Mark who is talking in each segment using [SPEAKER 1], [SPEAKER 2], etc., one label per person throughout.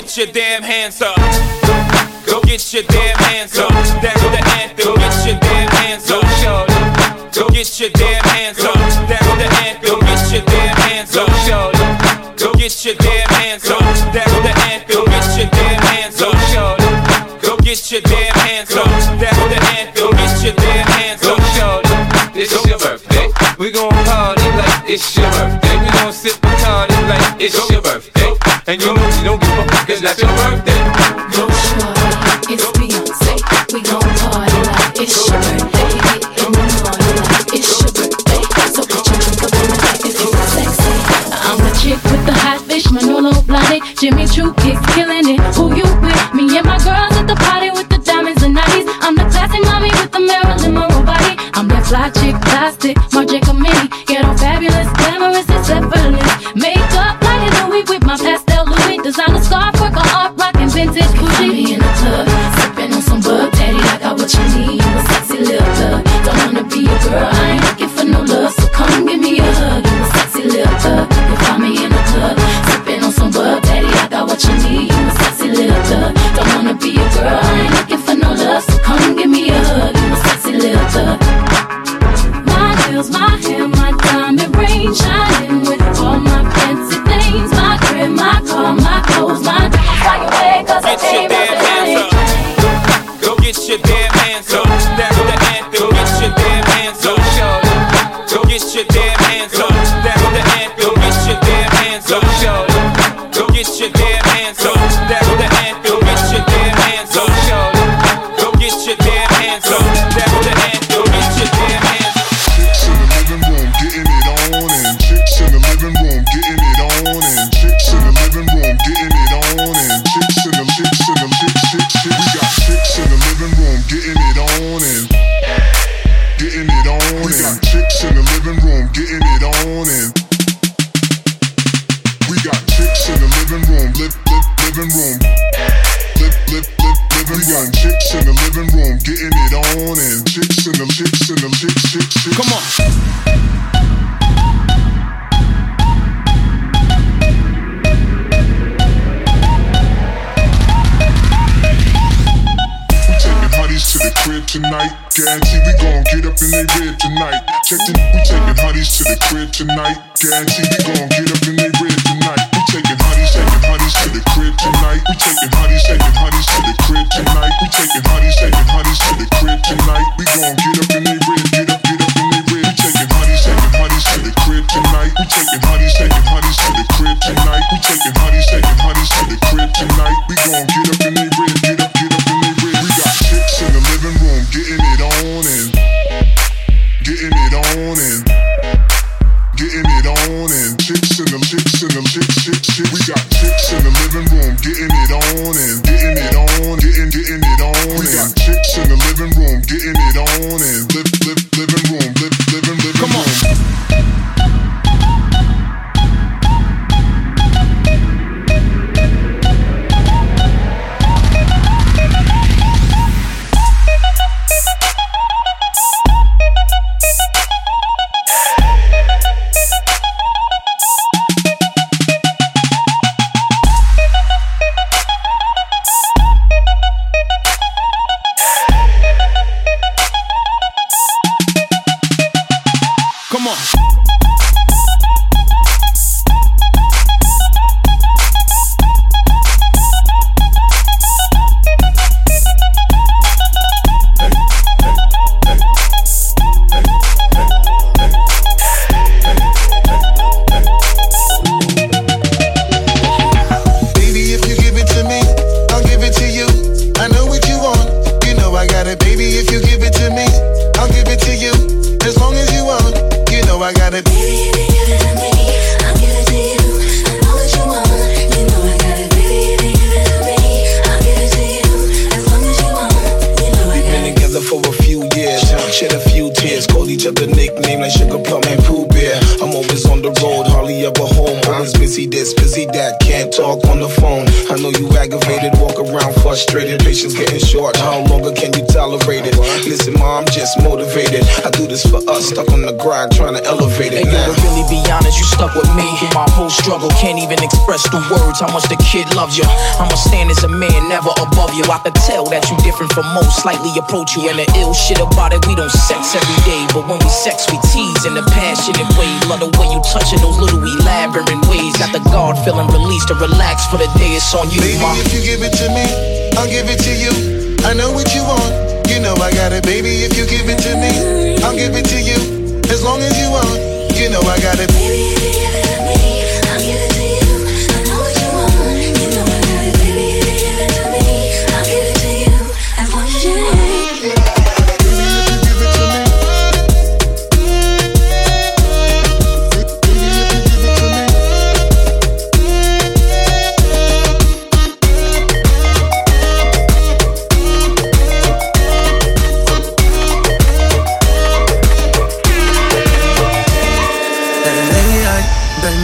[SPEAKER 1] get your damn hands up. Go get your damn hands up. That's the anthem. Go, Get your damn hands up. Go get your damn hands up. That's the anthem. Go, Get your damn hands up. Go get your damn hands up. That's the anthem. Go, Get your damn hands up. Go get your damn hands up. That's the anthem. Go, Get your damn hands up.
[SPEAKER 2] It's your birthday. We gon' party like it's your birthday. We gon' sip the party like it's your birthday. And your don't give a fuck cause that's your birthday.
[SPEAKER 3] Go shorty, it's Beyonce. We gon' party like it's your birthday. Get in the party like it's your birthday. So put your drink up on the back and feel sexy. I'm the chick with the hot fish, Manolo Blahnik, Jimmy Choo kicks killing it. Who you with? Me and my girls at the party with the diamonds and 90s. I'm the classy mommy with the Marilyn Monroe body. I'm that fly chick, plastic, Marja Kamini. Get on fabulous. With me. My
[SPEAKER 4] whole struggle can't even express the words how much the kid loves you. I'ma stand as a man, never above you. I can tell that you different from most, slightly approach you. And the ill shit about it, we don't sex every day. But when we sex, we tease in a passionate way. Love the way you touching those little elaborate ways. Got the guard feeling released to relax for the day. It's on you,
[SPEAKER 5] Baby,
[SPEAKER 4] ma.
[SPEAKER 5] if you give it to me, I'll give it to you. I know what you want. You know I got it, baby. If you give it to me, I'll give it to you. As long as you want, you know I got it.
[SPEAKER 6] Baby,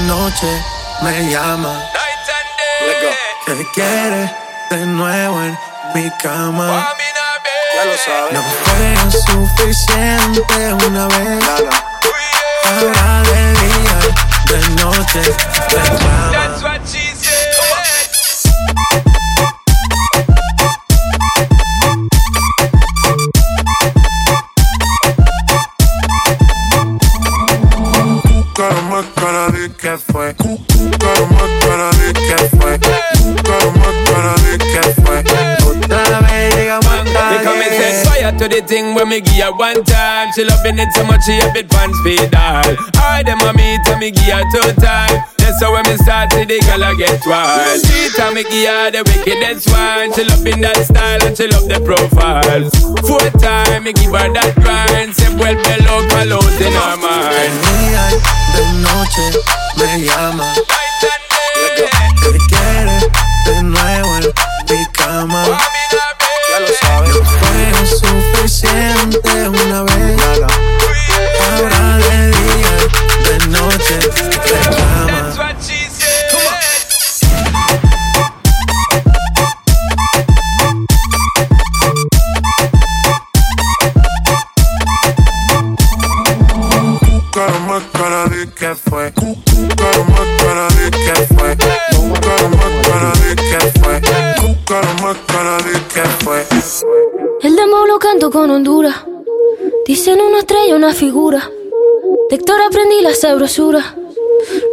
[SPEAKER 7] noche me llama. Que quiere de nuevo en mi cama.
[SPEAKER 1] Ya lo sabes.
[SPEAKER 7] No fue suficiente una vez. Ahora de día de noche me que fue. Más
[SPEAKER 1] to the thing when me give her one time. She loving it so much she a bit pants feed all. I them a meet and me give her two time. That's how when me start to the girl I get wild. Three time me give her the wickedest one. She loving that style and she love the profiles. Four time me give her that grind. Say well below colors in her mind.
[SPEAKER 7] de noche me llama.
[SPEAKER 1] Night and day.
[SPEAKER 7] Que quiere de nuevo en mi cama.
[SPEAKER 8] El demo lo canto con Honduras. Dicen una estrella, una figura. De aprendí la sabrosura.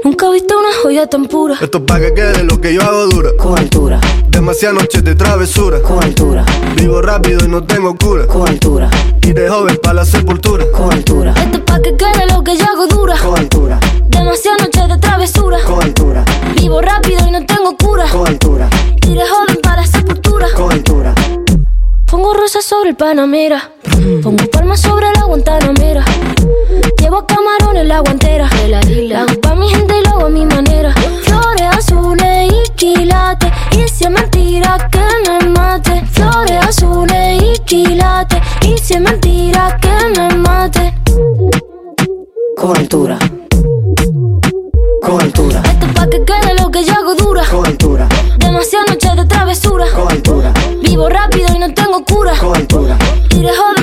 [SPEAKER 8] Nunca he visto una joya tan pura.
[SPEAKER 9] Esto es pa' que quede lo que yo hago dura.
[SPEAKER 4] Con altura,
[SPEAKER 9] Demasiadas noches de travesura.
[SPEAKER 4] con altura,
[SPEAKER 9] Vivo rápido y no tengo cura.
[SPEAKER 4] con altura,
[SPEAKER 9] Y de joven para la sepultura.
[SPEAKER 4] con altura,
[SPEAKER 8] Esto es pa' que quede lo que yo hago dura.
[SPEAKER 4] con altura,
[SPEAKER 8] Demasiadas noches de travesura.
[SPEAKER 4] con altura,
[SPEAKER 8] Vivo rápido y no tengo cura.
[SPEAKER 4] con altura,
[SPEAKER 8] Y de joven para la sepultura.
[SPEAKER 4] con altura.
[SPEAKER 8] Pongo rosas sobre el Panamera. Pongo palmas sobre la Guantanamera. Llevo camarones en la guantera. La hago pa' mi gente y lo hago a mi manera. Flores azules y quilates. Y si es mentira que me mate. Flores azules y quilates. Y si es mentira que me mate.
[SPEAKER 4] Con altura, con altura,
[SPEAKER 8] Esto es pa' que quede lo que yo hago dura.
[SPEAKER 4] con altura,
[SPEAKER 8] Demasiadas noches de travesura.
[SPEAKER 4] con altura,
[SPEAKER 8] Vivo rápido y no tengo cura. Y de joven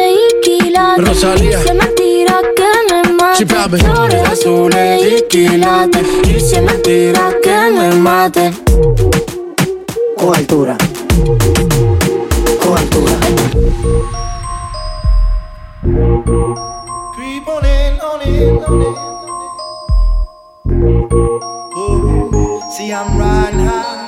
[SPEAKER 8] tequila,
[SPEAKER 7] Rosalía.
[SPEAKER 8] Dice mentira que me mate. Flores azules y quilates. Dice mentira que me mate.
[SPEAKER 4] Coaltura. Coaltura.
[SPEAKER 5] Creep on it, on it, on it. Oh, see, I'm riding high.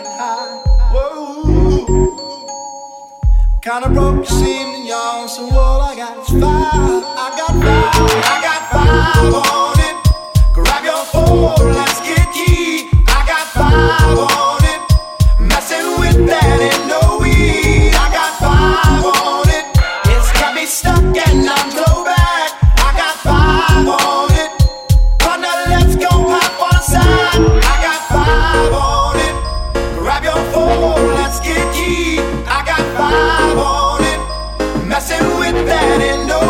[SPEAKER 10] Kinda broke the this in y'all. So all I got is five. I got five. I got five on it. Grab your four. Let's dancing with that
[SPEAKER 11] endorphin.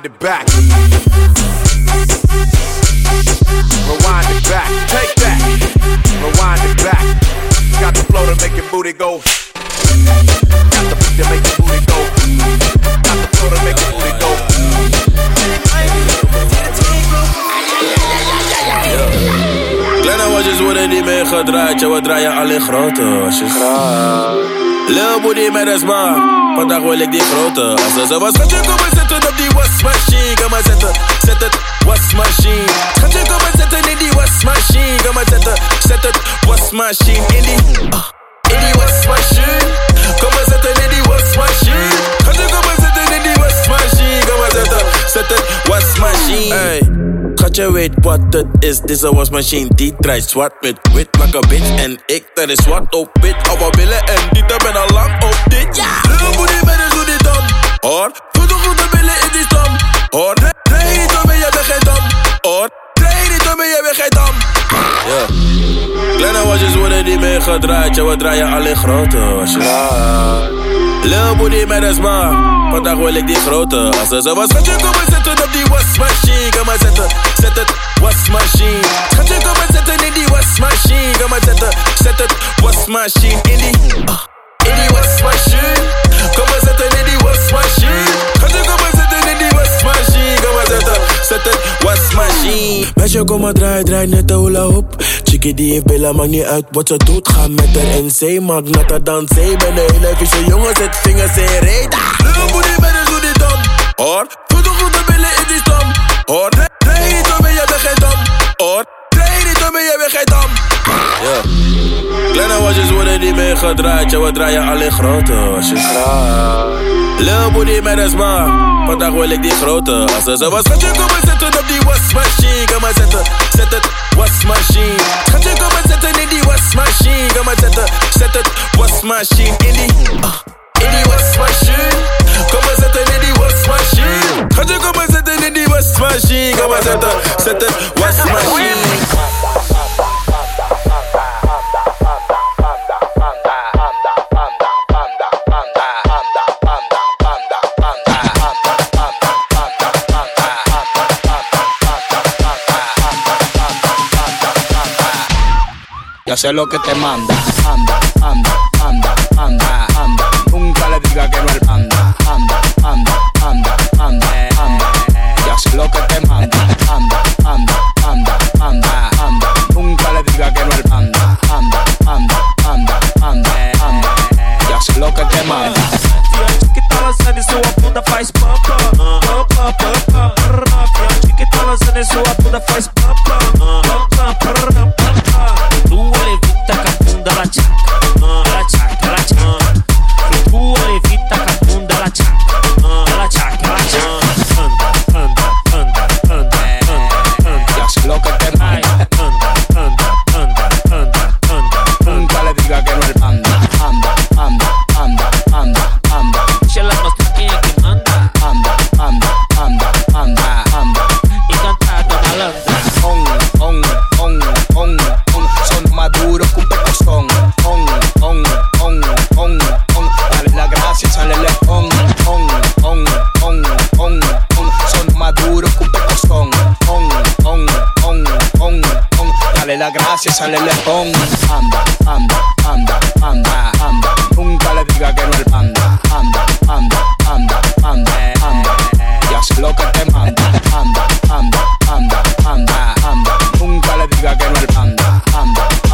[SPEAKER 11] Rewind it back. Rewind it back. Take that. Rewind it back. Got the flow to make your booty go.
[SPEAKER 10] Got the
[SPEAKER 12] beat to make your booty go. Got the flow to make your booty go.
[SPEAKER 13] Kleine wasjes worden niet meer gedraaid, ja, we draaien alleen grote wasjes. Lil booty met een smaak, vandaag wil ik die grote. Zetten, zet het, wasmachine. Schatje, kom maar zetten in die wasmachine. Kom maar zetten, zet het, wasmachine. In die, ah, in die wasmachine. Kom maar zetten in die wasmachine. Schatje, kom maar zetten in die wasmachine. Kom maar zetten, zet het, wasmachine. Hey. Schatje weet wat het is, dit is een wasmachine Die draait zwart met wit, like a bitch En ik, dat is zwart op wit Oude billen en die daar ben al lang op dit Lil booty met een dit dam Hoor, voel de grote billen in die Kleine wasjes worden niet meer gedraaid Ja, we draaien alleen grote. Wasjes Lil booty met een smaak Vandaag wil ik die grote. Als er zo was, schatje, kom maar zetten op die wasmachine Kom maar zetten, zet het, wasmachine Schatje, kom maar zetten in die wasmachine Kom maar zetten, zet het, wasmachine In die, ah, in die wasmachine wasmachine Meisje, kom maar draai, draai net de hula hoop. Chickie die heeft billen, maakt niet uit wat ze doet. Ga met haar zee, maak natter dan zee Ben een hele vieze jongen, zet vingers in reet. Lil booty met een zo die dam Hoor, voel de grote billen in die stam Hoor, draai niet om en jij bent geen dam Hoor, draai niet om en jij bent geen dam Ja Kleine wasjes worden niet meer gedraaid Ja, we draaien alleen grote. Wasjes Lil booty met een smaak Vandaag wil ik die grote. Als er zo was, schatje, kom maar zetten op die wasmachine Kom maar zetten, zet het, wasmachine Schatje, kom maar zetten in die wasmachine Kom maar zetten, zet het, wasmachine In die, ah, in die wasmachine Kom maar zetten in die wasmachine Schatje, kom maar zetten in die wasmachine Kom maar zetten, zet het, wasmachine
[SPEAKER 14] Sé lo que te manda. Anda, anda, la gracia sale el espón. Anda, anda, anda, anda, anda. Nunca le diga que no el anda. Anda, anda, anda, anda, anda. Y haz lo que te manda.
[SPEAKER 15] Anda, anda, anda, anda, anda.
[SPEAKER 14] Nunca le diga que no el anda. Anda.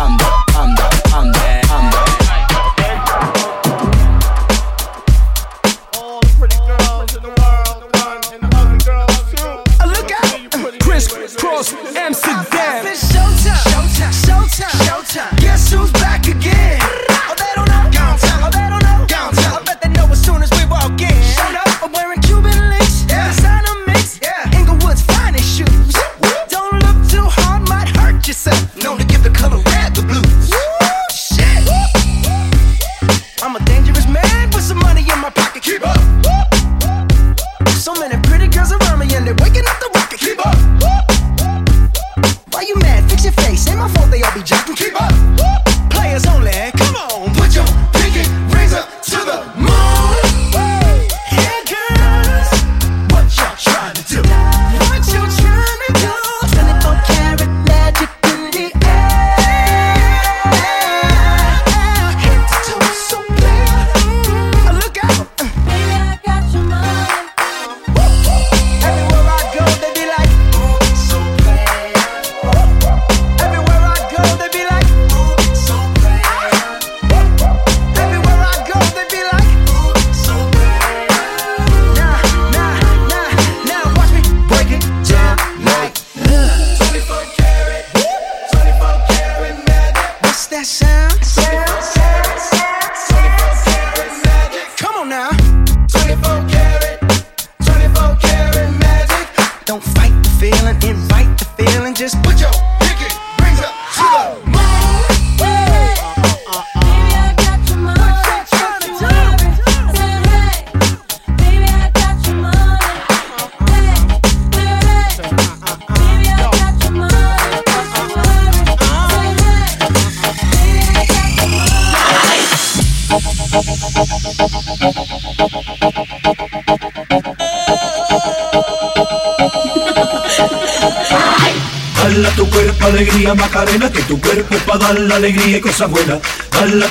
[SPEAKER 16] alegría y cosas buenas.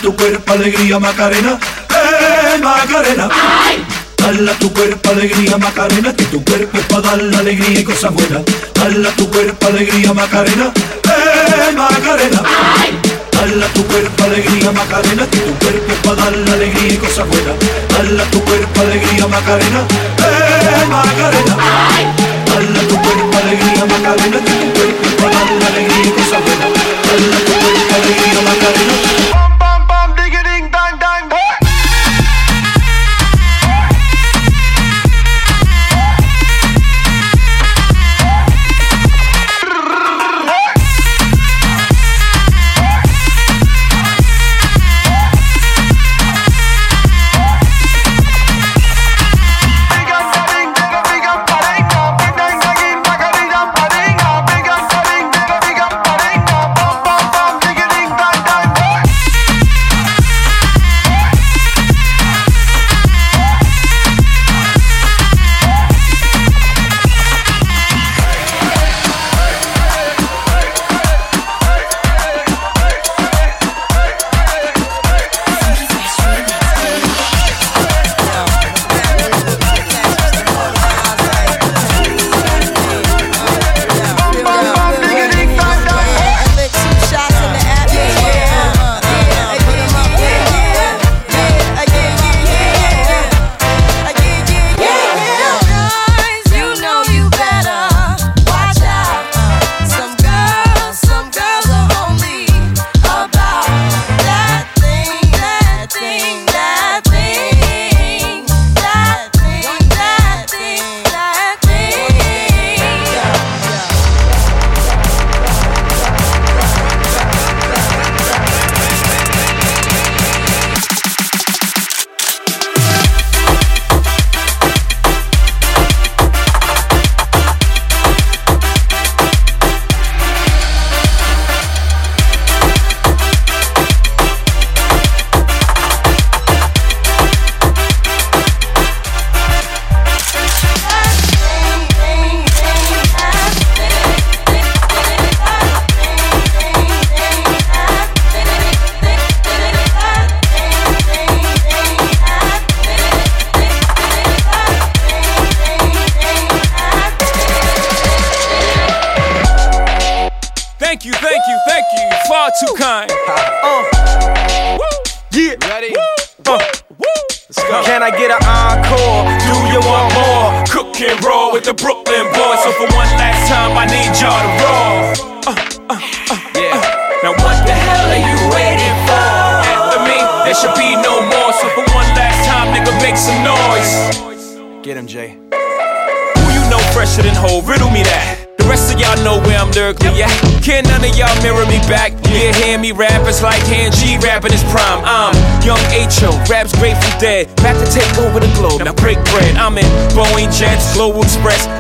[SPEAKER 16] Tu cuerpo, alegría, Macarena. ¡Eh, Macarena! ¡Ay! Tu cuerpo alegría Macarena, que tu cuerpo es para dar la alegría y cosas buenas. Tu cuerpo alegría Macarena, eh Macarena. ¡Ay! Tu cuerpo alegría Macarena, que tu cuerpo es para dar la alegría y cosas buenas. Dala tu cuerpo alegría Macarena, eh Macarena. ¡Ay! Dala tu cuerpo alegría Macarena, que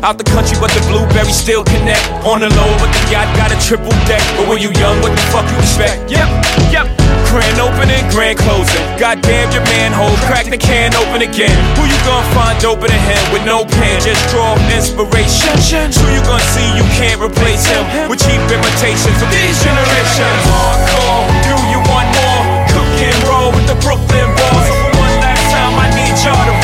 [SPEAKER 1] Out the country, but the blueberries still connect. On the low, but the yacht got a triple deck. But when you young, what the fuck you expect? Yep, yep. Grand opening, grand closing. Goddamn your manhole, crack the can open again. Who you gonna find open a hand with no pen? Just draw inspiration. Who you gonna see you can't replace him with cheap imitations of these generations? Hardcore, do you want more? Cook and roll with the Brooklyn Boys. For one last time, I need y'all to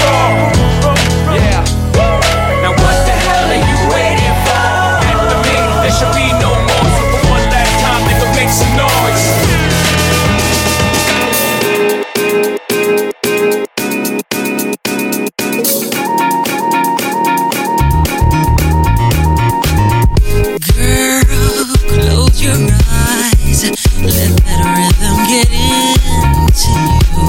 [SPEAKER 11] get into you.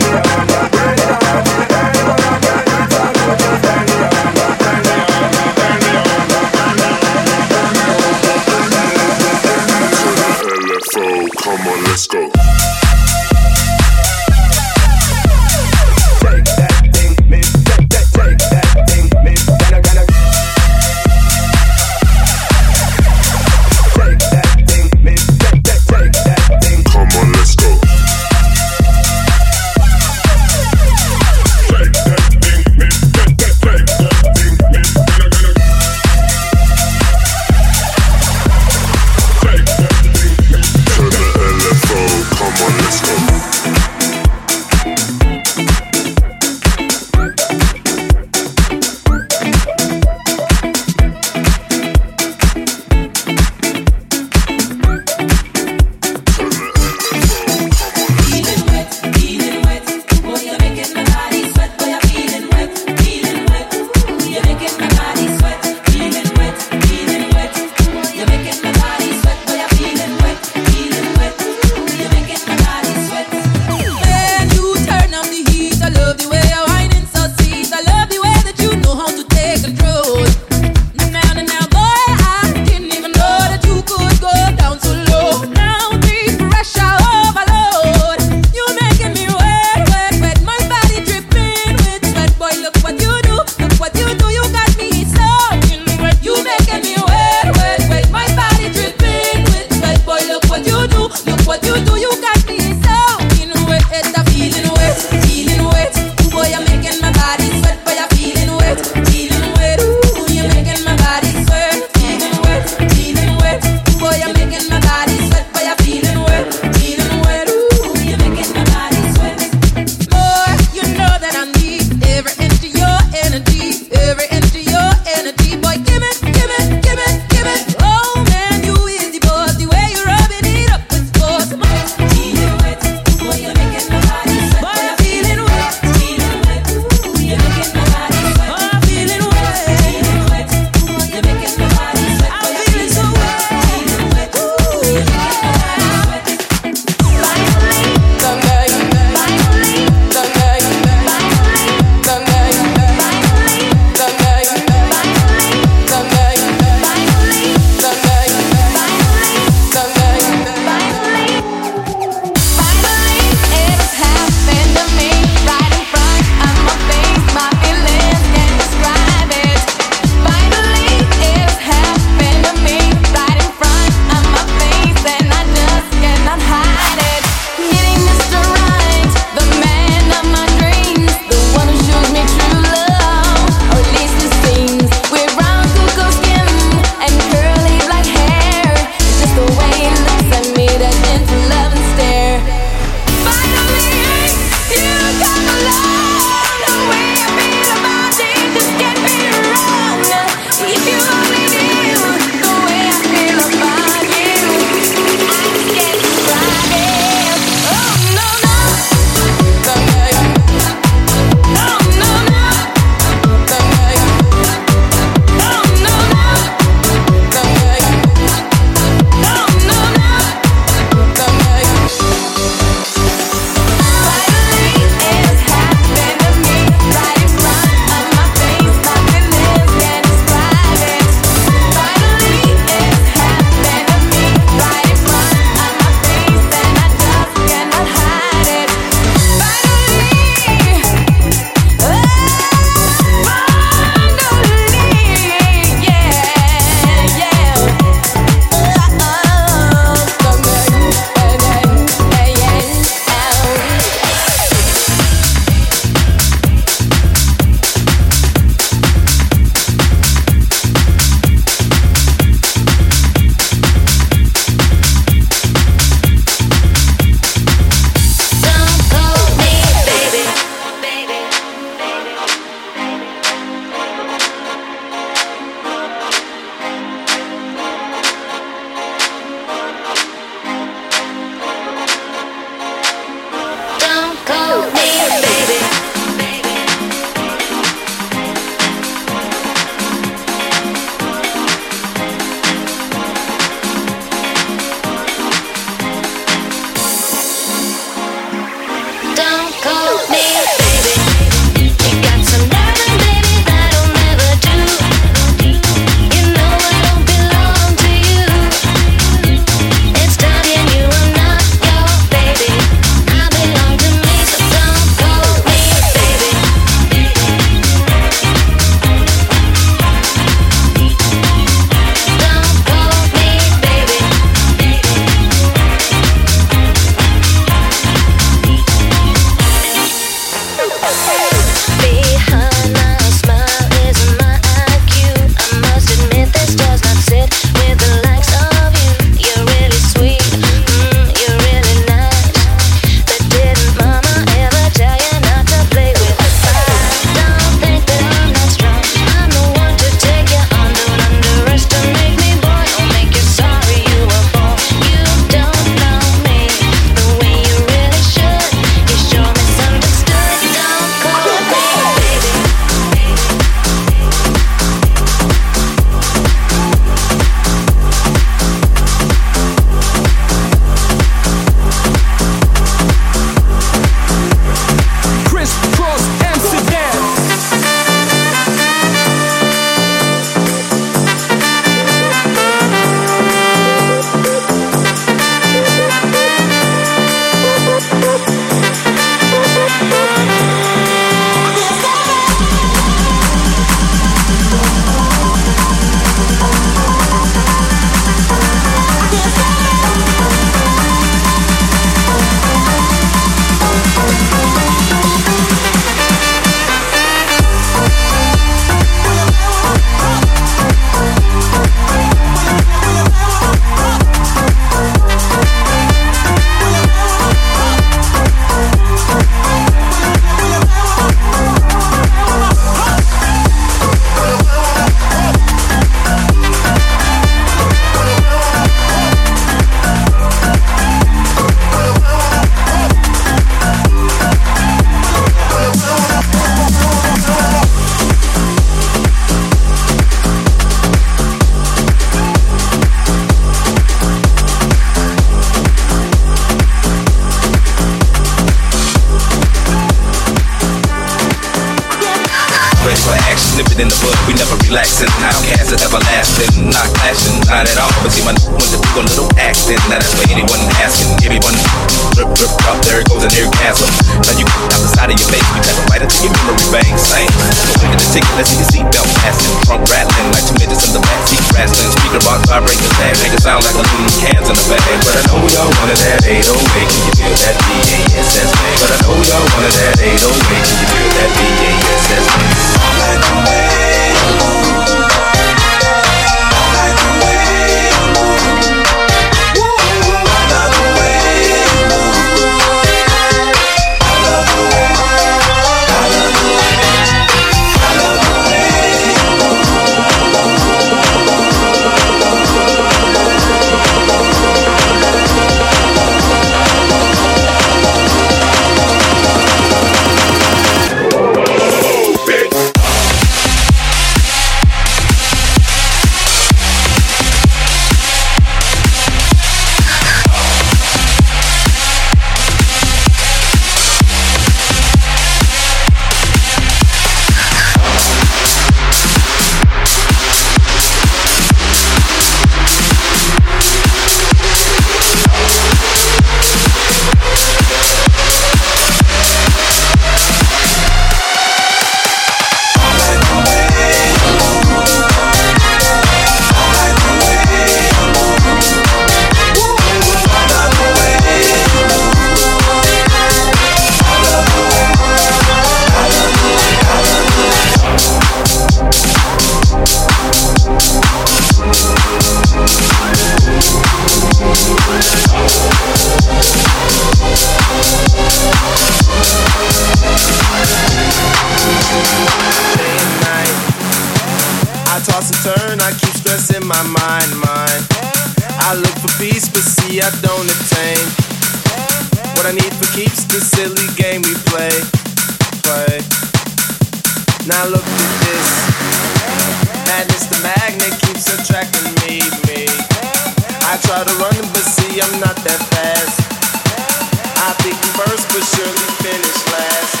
[SPEAKER 11] I
[SPEAKER 3] think
[SPEAKER 10] first, but surely finish last.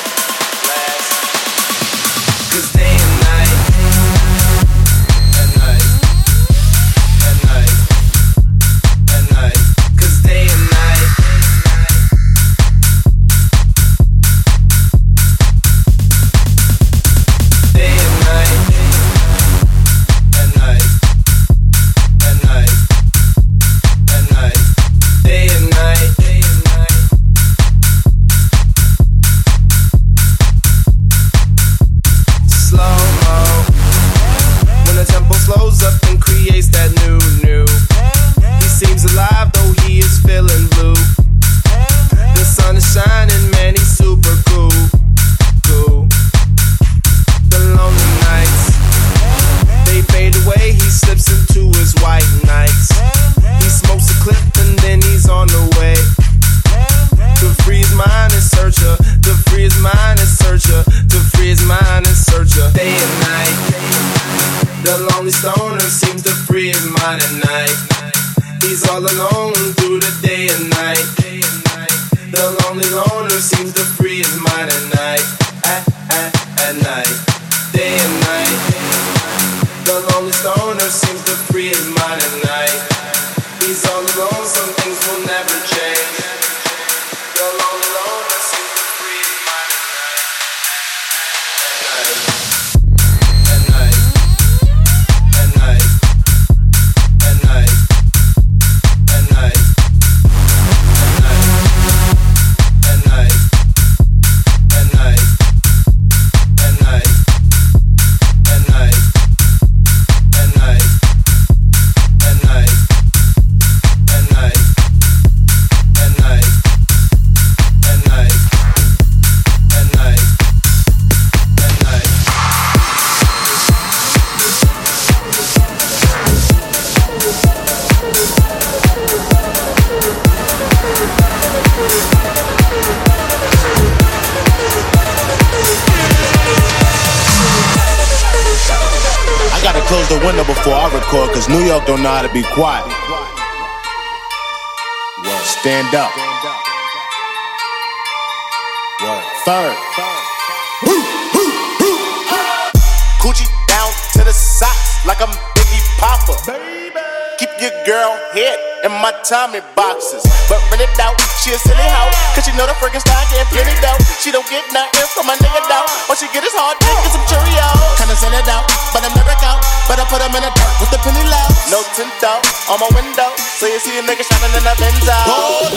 [SPEAKER 17] don't know how to be quiet. Stand up. Third. Tommy boxes. But rent it out, she a silly hoe. Cause she know the freaking style getting plenty dough. She don't get nothing from my nigga though. All she get is hard dick and some Cheerios. Kinda send it out, but I'm never out. But I put put 'em in the dirt with the penny low. No tint out on my window. So you see a nigga shining in the Benz out.